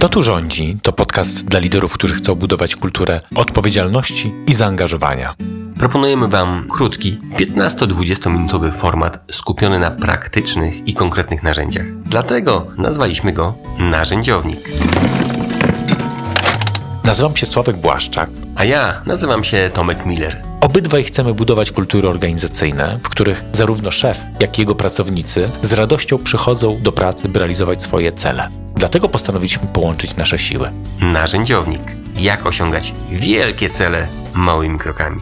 Kto tu rządzi? To podcast dla liderów, którzy chcą budować kulturę odpowiedzialności i zaangażowania. Proponujemy Wam krótki, 15-20 minutowy format skupiony na praktycznych i konkretnych narzędziach. Dlatego nazwaliśmy go Narzędziownik. Nazywam się Sławek Błaszczak. A ja nazywam się Tomek Miller. Obydwaj chcemy budować kultury organizacyjne, w których zarówno szef, jak i jego pracownicy z radością przychodzą do pracy, by realizować swoje cele. Dlatego postanowiliśmy połączyć nasze siły. Narzędziownik. Jak osiągać wielkie cele małymi krokami.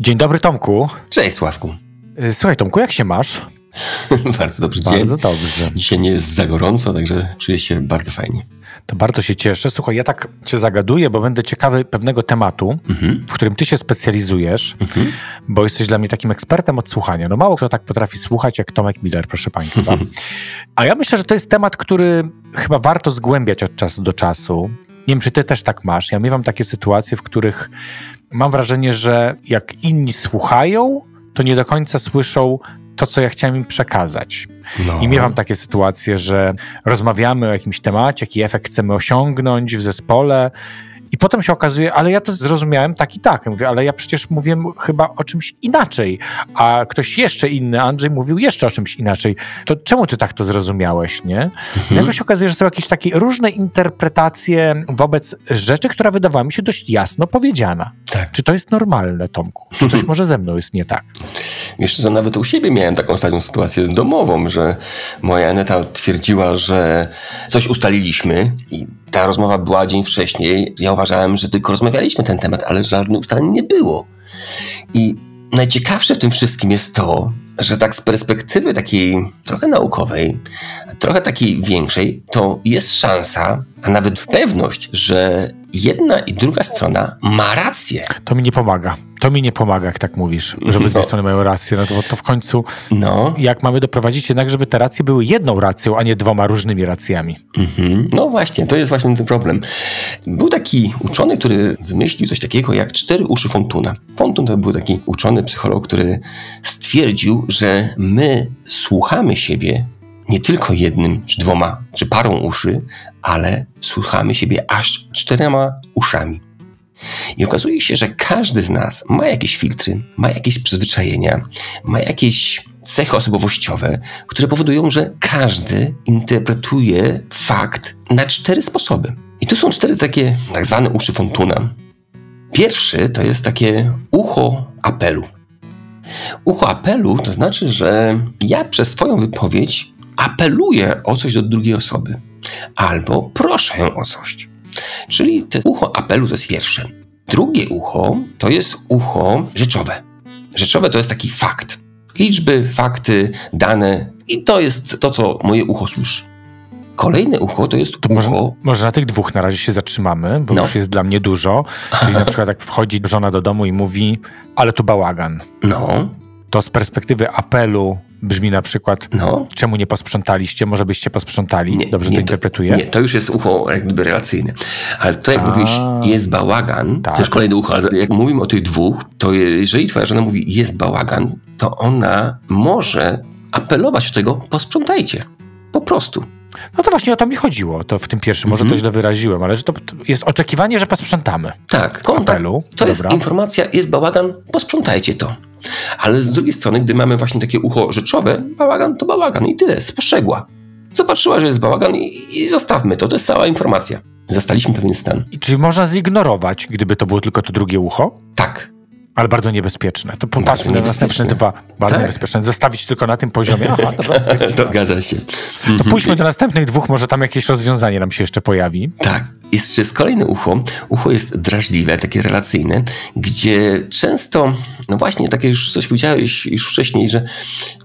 Dzień dobry, Tomku. Cześć Sławku. Y, Słuchaj, Tomku, jak się masz? bardzo Bardzo dzień. dobrze. Dzisiaj nie jest za gorąco, także czuję się bardzo fajnie. To bardzo się cieszę. Słuchaj, ja tak cię zagaduję, bo będę ciekawy pewnego tematu, Mhm. w którym ty się specjalizujesz, Mhm. bo jesteś dla mnie takim ekspertem od słuchania. No mało kto tak potrafi słuchać jak Tomek Miller, proszę państwa. A ja myślę, że to jest temat, który chyba warto zgłębiać od czasu do czasu. Nie wiem, czy ty też tak masz. Ja miewam takie sytuacje, w których mam wrażenie, że jak inni słuchają, to nie do końca słyszą to, co ja chciałem im przekazać. No. I miewam takie sytuacje, że rozmawiamy o jakimś temacie, jaki efekt chcemy osiągnąć w zespole. I potem się okazuje, ale ja to zrozumiałem tak i tak. Mówię, ale ja przecież mówiłem chyba o czymś inaczej, a ktoś jeszcze inny, Andrzej, mówił jeszcze o czymś inaczej. To czemu ty tak to zrozumiałeś, nie? Mhm. Nagle się okazuje, że są jakieś takie różne interpretacje wobec rzeczy, która wydawała mi się dość jasno powiedziana. Tak. Czy to jest normalne, Tomku? Czy coś może ze mną jest nie tak? Wiesz, że nawet u siebie miałem taką ostatnią sytuację domową, że moja Aneta twierdziła, że coś ustaliliśmy i ta rozmowa była dzień wcześniej. Ja uważałem, że tylko rozmawialiśmy ten temat, ale żadnych ustaleń nie było. I najciekawsze w tym wszystkim jest to, że tak z perspektywy takiej trochę naukowej, trochę takiej większej, to jest szansa, a nawet pewność, że jedna i druga strona ma rację. To mi nie pomaga. To mi nie pomaga, jak tak mówisz, żeby dwie No. strony mają rację. No to, to w końcu, No, jak mamy doprowadzić jednak, żeby te racje były jedną racją, a nie dwoma różnymi racjami. Mhm. No właśnie, to jest właśnie ten problem. Był taki uczony, który wymyślił coś takiego jak cztery uszy Fontuna. Fontun to był taki uczony psycholog, który stwierdził, że my słuchamy siebie nie tylko jednym, czy dwoma, czy parą uszy, ale słuchamy siebie aż czterema uszami. I okazuje się, że każdy z nas ma jakieś filtry, ma jakieś przyzwyczajenia, ma jakieś cechy osobowościowe, które powodują, że każdy interpretuje fakt na cztery sposoby. I tu są cztery takie tak zwane uszy Fontuna. Pierwszy to jest takie ucho apelu. Ucho apelu to znaczy, że ja przez swoją wypowiedź apeluję o coś do drugiej osoby albo proszę ją o coś. Czyli to ucho apelu to jest pierwsze. Drugie ucho to jest ucho rzeczowe. Rzeczowe to jest taki fakt. Liczby, fakty, dane i to jest to, co moje ucho słyszy. Kolejne ucho to jest To może, ucho. może na tych dwóch na razie się zatrzymamy, bo No. już jest dla mnie dużo. Czyli na przykład jak wchodzi żona do domu i mówi, ale tu bałagan. No, To z perspektywy apelu brzmi na przykład, no. czemu nie posprzątaliście, może byście posprzątali. Dobrze to to- interpretuję? Nie, to już jest ucho jak gdyby relacyjne. Ale to jak A. mówisz, jest bałagan, Tak. to jest kolejne ucho. Ale jak mówimy o tych dwóch, to jeżeli twoja żona mówi jest bałagan, to ona może apelować do tego, posprzątajcie. Po prostu. No to właśnie o to mi chodziło, to w tym pierwszym, może Mhm. to źle wyraziłem, ale że to jest oczekiwanie, że posprzątamy. Tak, kontakt. Apelu, To jest dobra. informacja, jest bałagan, posprzątajcie to. Ale z drugiej strony, gdy mamy właśnie takie ucho rzeczowe, bałagan to bałagan i tyle, spostrzegła. Zobaczyła, że jest bałagan i, i zostawmy to, to jest cała informacja. Zastaliśmy pewien stan. I Czyli można zignorować, gdyby to było tylko to drugie ucho, Tak, ale bardzo niebezpieczne. To popatrzmy na następne dwa. Bardzo Tak. niebezpieczne. Zostawić tylko na tym poziomie. Aha, stwierdziłem. to zgadza się. to pójdźmy do następnych dwóch, może tam jakieś rozwiązanie nam się jeszcze pojawi. Tak. Jest, jest kolejne ucho. Ucho jest drażliwe, takie relacyjne, gdzie często, no właśnie, takie już coś powiedziałeś już wcześniej, że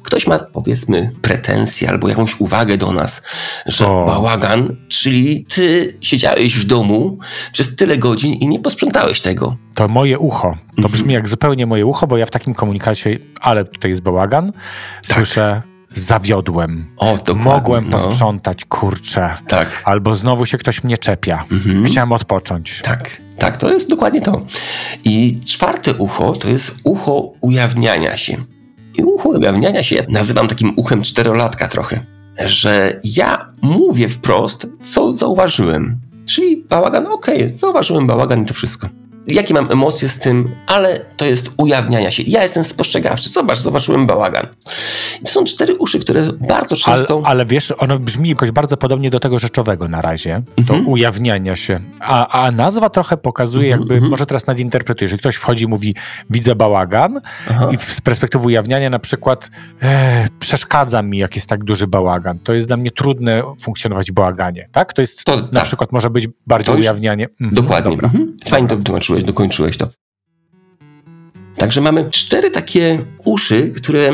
ktoś ma powiedzmy pretensje albo jakąś uwagę do nas, że O. bałagan, czyli ty siedziałeś w domu przez tyle godzin i nie posprzątałeś tego. To moje ucho. To Mhm. brzmi jak zupełnie moje ucho, bo ja w takim komunikacie, ale tutaj jest bałagan, Tak. słyszę zawiodłem. O, to Mogłem no. posprzątać, kurczę. Tak. Albo znowu się ktoś mnie czepia. Mhm. Chciałem odpocząć. Tak, tak, to jest dokładnie to. I czwarte ucho to jest ucho ujawniania się. I ucho ujawniania się nazywam takim uchem czterolatka trochę, że ja mówię wprost, co zauważyłem. Czyli bałagan, okej, okay, zauważyłem bałagan i to wszystko jakie mam emocje z tym, ale to jest ujawniania się. Ja jestem spostrzegawczy. Zobacz, zobaczyłem bałagan. To są cztery uszy, które bardzo często... Ale, ale wiesz, ono brzmi jakoś bardzo podobnie do tego rzeczowego na razie, do mhm. ujawniania się. A, a nazwa trochę pokazuje, mhm, jakby, mhm. może teraz nadinterpretuję, że ktoś wchodzi i mówi, widzę bałagan Aha. i z perspektywy ujawniania na przykład e, przeszkadza mi, jak jest tak duży bałagan. To jest dla mnie trudne funkcjonować w bałaganie, tak? To jest, to, na tak. przykład może być bardziej ujawnianie. Mhm, dokładnie. Mhm. Fajnie to wytłumaczyłeś dokończyłeś, dokończyłeś to. Także mamy cztery takie uszy, które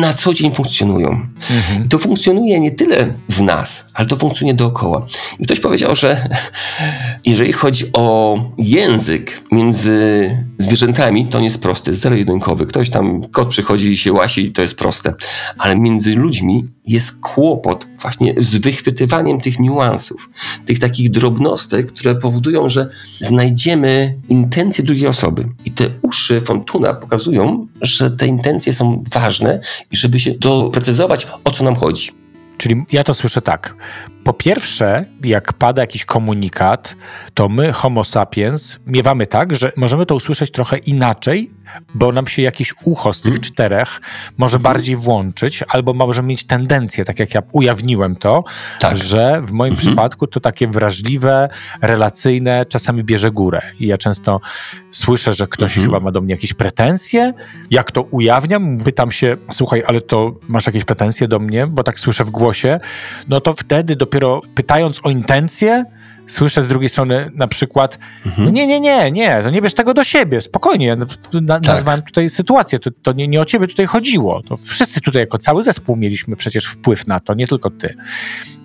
na co dzień funkcjonują. Mhm. I to funkcjonuje nie tyle w nas, ale to funkcjonuje dookoła. I ktoś powiedział, że jeżeli chodzi o język między zwierzętami, to nie jest prosty, jest zero-jedynkowy. Ktoś tam, kot przychodzi i się łasi i to jest proste. Ale między ludźmi jest kłopot właśnie z wychwytywaniem tych niuansów, tych takich drobnostek, które powodują, że znajdziemy intencje drugiej osoby. I te uszy Fontuna pokazują, że te intencje są ważne i żeby się doprecyzować, o co nam chodzi. Czyli ja to słyszę tak. Po pierwsze, jak pada jakiś komunikat, to my, Homo sapiens, miewamy tak, że możemy to usłyszeć trochę inaczej, bo nam się jakieś ucho z tych hmm. czterech może hmm. bardziej włączyć, albo może mieć tendencję, tak jak ja ujawniłem to, tak. że w moim hmm. przypadku to takie wrażliwe, relacyjne czasami bierze górę. I ja często słyszę, że ktoś mhm. chyba ma do mnie jakieś pretensje. Jak to ujawniam, pytam się, słuchaj, ale to masz jakieś pretensje do mnie, bo tak słyszę w głosie, no to wtedy dopiero pytając o intencje, słyszę z drugiej strony na przykład, mhm. no nie, nie, nie, nie, to nie bierz tego do siebie, spokojnie, na, tak. nazwałem tutaj sytuację, to, to nie, nie, o ciebie tutaj chodziło, to wszyscy tutaj jako cały zespół mieliśmy przecież wpływ na to, nie tylko ty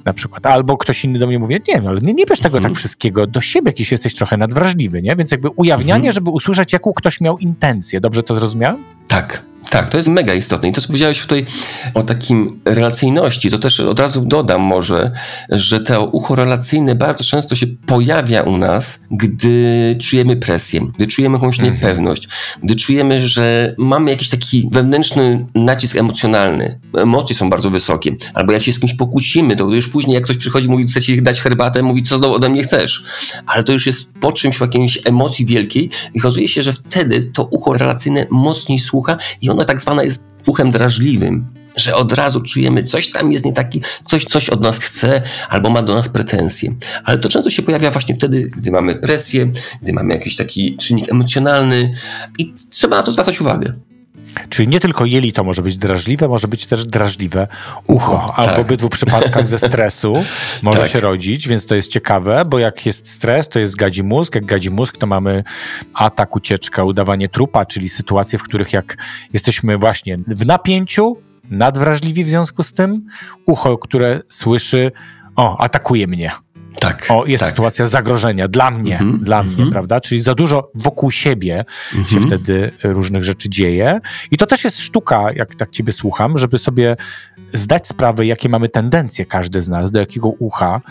na przykład, albo ktoś inny do mnie mówi, nie, no, ale nie, nie bierz tego mhm. tak wszystkiego do siebie, jakiś jesteś trochę nadwrażliwy, nie, więc jakby ujawnianie, mhm. żeby usłyszeć, jaką ktoś miał intencję, dobrze to zrozumiałem? Tak, tak, to jest mega istotne. I to, co powiedziałeś tutaj o takim relacyjności, to też od razu dodam może, że to ucho relacyjne bardzo często się pojawia u nas, gdy czujemy presję, gdy czujemy jakąś mhm. niepewność, gdy czujemy, że mamy jakiś taki wewnętrzny nacisk emocjonalny. Emocje są bardzo wysokie. Albo jak się z kimś pokłócimy, to już później jak ktoś przychodzi mówi, chce ci dać herbatę, mówi, co ode mnie chcesz. Ale to już jest po czymś, w jakiejś emocji wielkiej i okazuje się, że wtedy to ucho relacyjne mocniej słucha i ono ona tak zwana jest uchem drażliwym, że od razu czujemy, coś tam jest nie taki, ktoś coś od nas chce albo ma do nas pretensje. Ale to często się pojawia właśnie wtedy, gdy mamy presję, gdy mamy jakiś taki czynnik emocjonalny i trzeba na to zwracać uwagę. Czyli nie tylko jelito może być drażliwe, może być też drażliwe ucho, a tak. w obydwu przypadkach ze stresu może tak. się rodzić, więc to jest ciekawe, bo jak jest stres, to jest gadzi mózg, jak gadzi mózg, to mamy atak, ucieczka, udawanie trupa, czyli sytuacje, w których jak jesteśmy właśnie w napięciu, nadwrażliwi w związku z tym, ucho, które słyszy, o, atakuje mnie, tak. O, jest tak. sytuacja zagrożenia dla mnie, mm -hmm, dla mm -hmm. mnie, prawda? Czyli za dużo wokół siebie mm -hmm. się mhm. wtedy różnych rzeczy dzieje. I to też jest sztuka, jak tak ciebie słucham, żeby sobie zdać sprawę, jakie mamy tendencje każdy z nas, do jakiego ucha,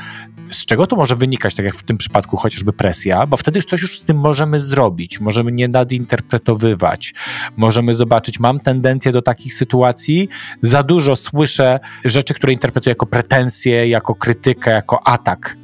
z czego to może wynikać, tak jak w tym przypadku chociażby presja, bo wtedy coś już z tym możemy zrobić, możemy nie nadinterpretowywać, możemy zobaczyć, mam tendencję do takich sytuacji, za dużo słyszę rzeczy, które interpretuję jako pretensje, jako krytykę, jako atak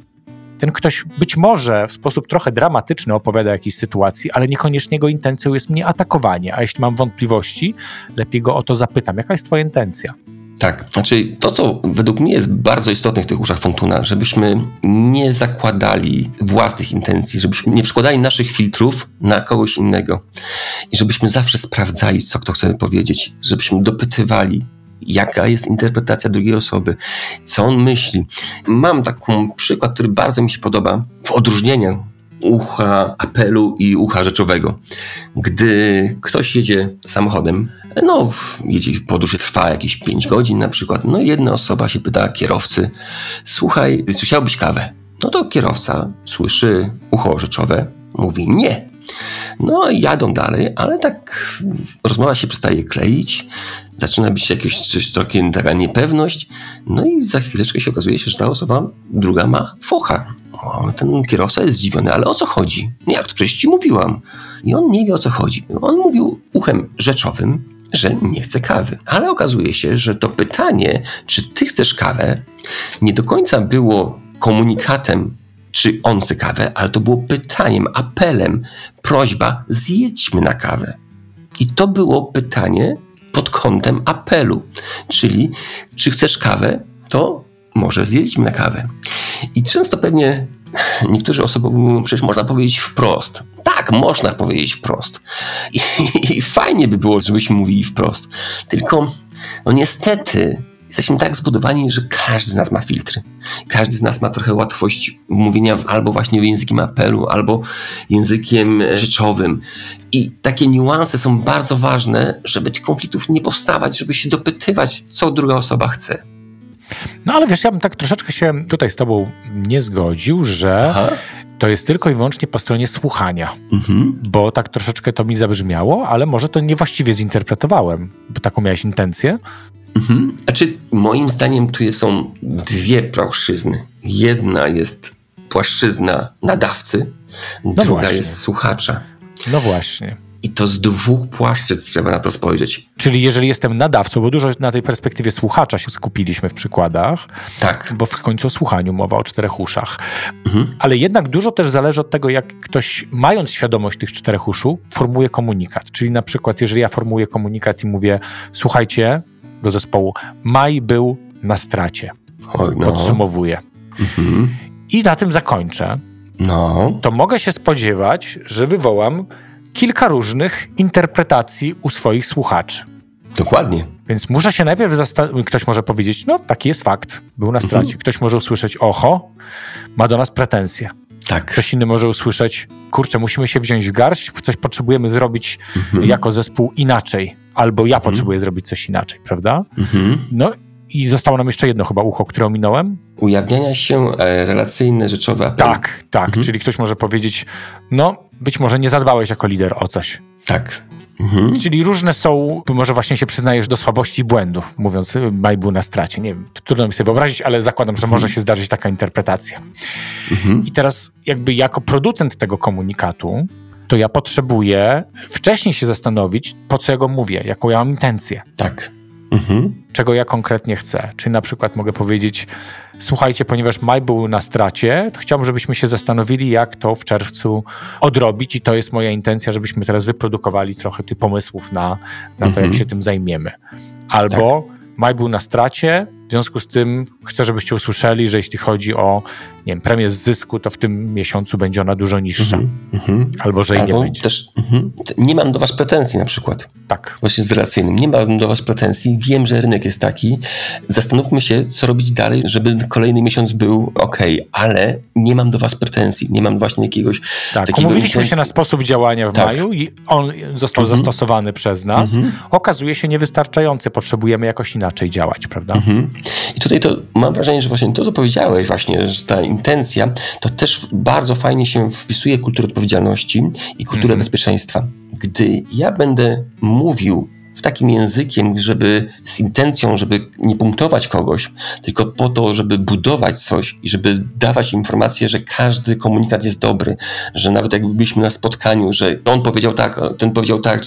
ten ktoś być może w sposób trochę dramatyczny opowiada o jakiejś sytuacji, ale niekoniecznie jego intencją jest mnie atakowanie. A jeśli mam wątpliwości, lepiej go o to zapytam. Jaka jest Twoja intencja? Tak, znaczy to, co według mnie jest bardzo istotne w tych uszach Fontuna, żebyśmy nie zakładali własnych intencji, żebyśmy nie przekładali naszych filtrów na kogoś innego i żebyśmy zawsze sprawdzali, co kto chce powiedzieć, żebyśmy dopytywali, jaka jest interpretacja drugiej osoby, co on myśli. Mam taki przykład, który bardzo mi się podoba w odróżnieniu ucha apelu i ucha rzeczowego. Gdy ktoś jedzie samochodem, no, jedzie, podróż trwa jakieś 5 godzin na przykład, no jedna osoba się pyta kierowcy, słuchaj, czy chciałbyś kawę? No to kierowca słyszy ucho rzeczowe, mówi nie. No jadą dalej, ale tak rozmowa się przestaje kleić, zaczyna być jakieś coś trochę taka niepewność, no i za chwileczkę się okazuje się, że ta osoba druga ma focha. Ten kierowca jest zdziwiony, ale o co chodzi? Jak to przecież ci mówiłam? I on nie wie o co chodzi. On mówił uchem rzeczowym, że nie chce kawy. Ale okazuje się, że to pytanie, czy ty chcesz kawę, nie do końca było komunikatem, czy on chce kawę, ale to było pytaniem, apelem, prośba, zjedźmy na kawę. I to było pytanie pod kątem apelu, czyli czy chcesz kawę, to może zjedźmy na kawę. I często pewnie niektóre osoby mówią, przecież można powiedzieć wprost. Tak, można powiedzieć wprost. I, I, fajnie by było, żebyśmy mówili wprost. Tylko, no niestety, jesteśmy tak zbudowani, że każdy z nas ma filtry. Każdy z nas ma trochę łatwość mówienia albo właśnie językiem apelu, albo językiem rzeczowym. I takie niuanse są bardzo ważne, żeby tych konfliktów nie powstawać, żeby się dopytywać, co druga osoba chce. No ale wiesz, ja bym tak troszeczkę się tutaj z tobą nie zgodził, że Aha. To jest tylko i wyłącznie po stronie słuchania. Mhm. Bo tak troszeczkę to mi zabrzmiało, ale może to niewłaściwie zinterpretowałem, bo taką miałeś intencję. Mhm. Znaczy, moim zdaniem tu są dwie płaszczyzny. Jedna jest płaszczyzna nadawcy, no druga właśnie. jest słuchacza. No właśnie. I to z dwóch płaszczyzn trzeba na to spojrzeć. Czyli jeżeli jestem nadawcą, bo dużo na tej perspektywie słuchacza się skupiliśmy w przykładach, tak. bo w końcu o słuchaniu mowa o czterech uszach. Mhm. Ale jednak dużo też zależy od tego, jak ktoś, mając świadomość tych czterech uszu, formuje komunikat. Czyli na przykład, jeżeli ja formułuję komunikat i mówię, słuchajcie, do zespołu, Maj był na stracie. Oj, no. Podsumowuję. Mhm. I na tym zakończę. No. To mogę się spodziewać, że wywołam kilka różnych interpretacji u swoich słuchaczy. Dokładnie. Więc muszę się najpierw zastanowić, ktoś może powiedzieć, no taki jest fakt, był na stracie. Mhm. Ktoś może usłyszeć, oho, ma do nas pretensje. Tak. Ktoś inny może usłyszeć, kurczę, musimy się wziąć w garść, coś potrzebujemy zrobić mhm. jako zespół inaczej, albo ja mhm. potrzebuję zrobić coś inaczej, prawda? Mhm. No i zostało nam jeszcze jedno chyba ucho, które ominąłem. Ujawniania się e, relacyjne, rzeczowe. Tak, tak. Mhm. Czyli ktoś może powiedzieć, no być może nie zadbałeś jako lider o coś. Tak. Mhm. Czyli różne są, może właśnie się przyznajesz do słabości i błędów, mówiąc y, Maj był na stracie. Nie wiem, trudno mi sobie wyobrazić, ale zakładam, że mhm. może się zdarzyć taka interpretacja. Mhm. I teraz jakby jako producent tego komunikatu, to ja potrzebuję wcześniej się zastanowić, po co ja go mówię, jaką ja mam intencję. Tak. Mhm. Czego ja konkretnie chcę. Czyli na przykład mogę powiedzieć, słuchajcie, ponieważ maj był na stracie, to chciałbym, żebyśmy się zastanowili, jak to w czerwcu odrobić i to jest moja intencja, żebyśmy teraz wyprodukowali trochę tych pomysłów na, na to, mhm. jak się tym zajmiemy. Albo tak. maj był na stracie, w związku z tym chcę, żebyście usłyszeli, że jeśli chodzi o nie wiem, premię z zysku, to w tym miesiącu będzie ona dużo niższa. Mm -hmm. Albo że Albo nie będzie. Też, mm, nie mam do was pretensji na przykład. Tak. Właśnie z relacyjnym. Nie mam do was pretensji. Wiem, że rynek jest taki. Zastanówmy się, co robić dalej, żeby kolejny miesiąc był ok, ale nie mam do was pretensji. Nie mam właśnie jakiegoś Tak, takiego umówiliśmy intencji. się na sposób działania w tak. maju i on został mm -hmm. zastosowany przez nas. -hmm. Okazuje się niewystarczający. Potrzebujemy jakoś inaczej działać, prawda? Mhm. I tutaj to mam wrażenie, że właśnie to, co powiedziałeś właśnie, że ta intencja, to też bardzo fajnie się wpisuje kulturę odpowiedzialności i kulturę mhm. bezpieczeństwa. Gdy ja będę mówił w takim językiem, żeby z intencją, żeby nie punktować kogoś, tylko po to, żeby budować coś i żeby dawać informację, że każdy komunikat jest dobry, że nawet jak byliśmy na spotkaniu, że on powiedział tak, ten powiedział tak,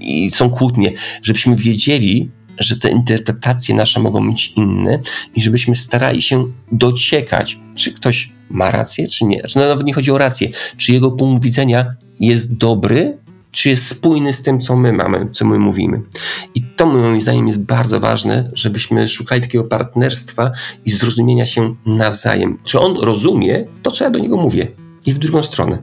i są kłótnie, żebyśmy wiedzieli, że te interpretacje nasze mogą być inne i żebyśmy starali się dociekać, czy ktoś ma rację, czy nie. Znaczy, no, nawet nie chodzi o rację, czy jego punkt widzenia jest dobry, czy jest spójny z tym, co my mamy, co my mówimy. I to moim zdaniem jest bardzo ważne, żebyśmy szukali takiego partnerstwa i zrozumienia się nawzajem. Czy on rozumie to, co ja do niego mówię i w drugą stronę.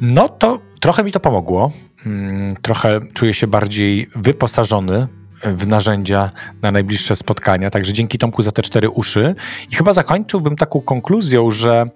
No to trochę mi to pomogło. Mm, trochę czuję się bardziej wyposażony w narzędzia na najbliższe spotkania. Także dzięki Tomku za te cztery uszy. I chyba zakończyłbym taką konkluzją, że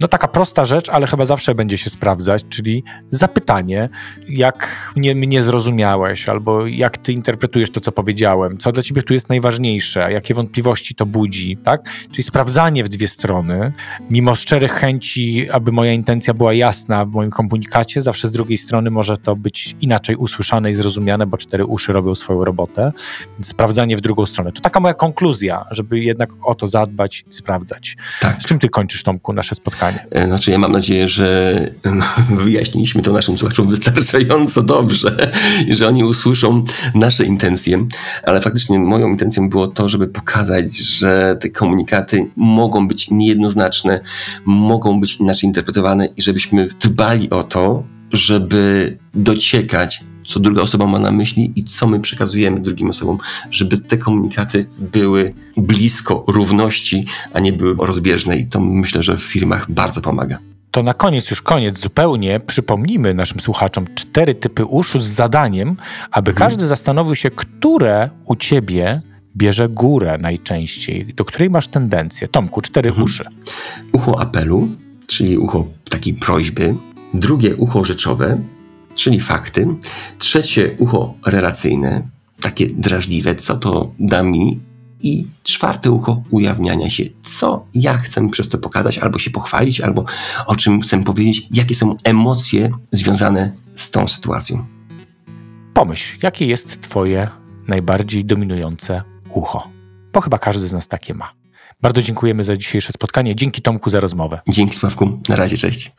no taka prosta rzecz, ale chyba zawsze będzie się sprawdzać, czyli zapytanie, jak mnie, mnie zrozumiałeś, albo jak ty interpretujesz to, co powiedziałem, co dla ciebie tu jest najważniejsze, jakie wątpliwości to budzi, tak? Czyli sprawdzanie w dwie strony, mimo szczerych chęci, aby moja intencja była jasna w moim komunikacie, zawsze z drugiej strony może to być inaczej usłyszane i zrozumiane, bo cztery uszy robią swoją robotę, więc sprawdzanie w drugą stronę. To taka moja konkluzja, żeby jednak o to zadbać i sprawdzać. Tak. Z czym ty kończysz, Tomku, nasze spotkanie? Spotkanie. E, znaczy, ja mam nadzieję, że wyjaśniliśmy to naszym słuchaczom wystarczająco dobrze i że oni usłyszą nasze intencje, ale faktycznie moją intencją było to, żeby pokazać, że te komunikaty mogą być niejednoznaczne, mogą być inaczej interpretowane i żebyśmy dbali o to, żeby dociekać co druga osoba ma na myśli i co my przekazujemy drugim osobom, żeby te komunikaty były blisko równości, a nie były rozbieżne. I to myślę, że w firmach bardzo pomaga. To na koniec, już koniec zupełnie, przypomnijmy naszym słuchaczom cztery typy uszu z zadaniem, aby hmm. każdy zastanowił się, które u ciebie bierze górę najczęściej, do której masz tendencję. Tomku, cztery hmm. uszy. Ucho apelu, czyli ucho takiej prośby. Drugie ucho rzeczowe, czyli fakty. Trzecie ucho relacyjne, takie drażliwe, co to da mi. I czwarte ucho ujawniania się, co ja chcę przez to pokazać, albo się pochwalić, albo o czym chcę powiedzieć, jakie są emocje związane z tą sytuacją. Pomyśl, jakie jest Twoje najbardziej dominujące ucho, bo chyba każdy z nas takie ma. Bardzo dziękujemy za dzisiejsze spotkanie. Dzięki Tomku za rozmowę. Dzięki Sławku. Na razie, cześć.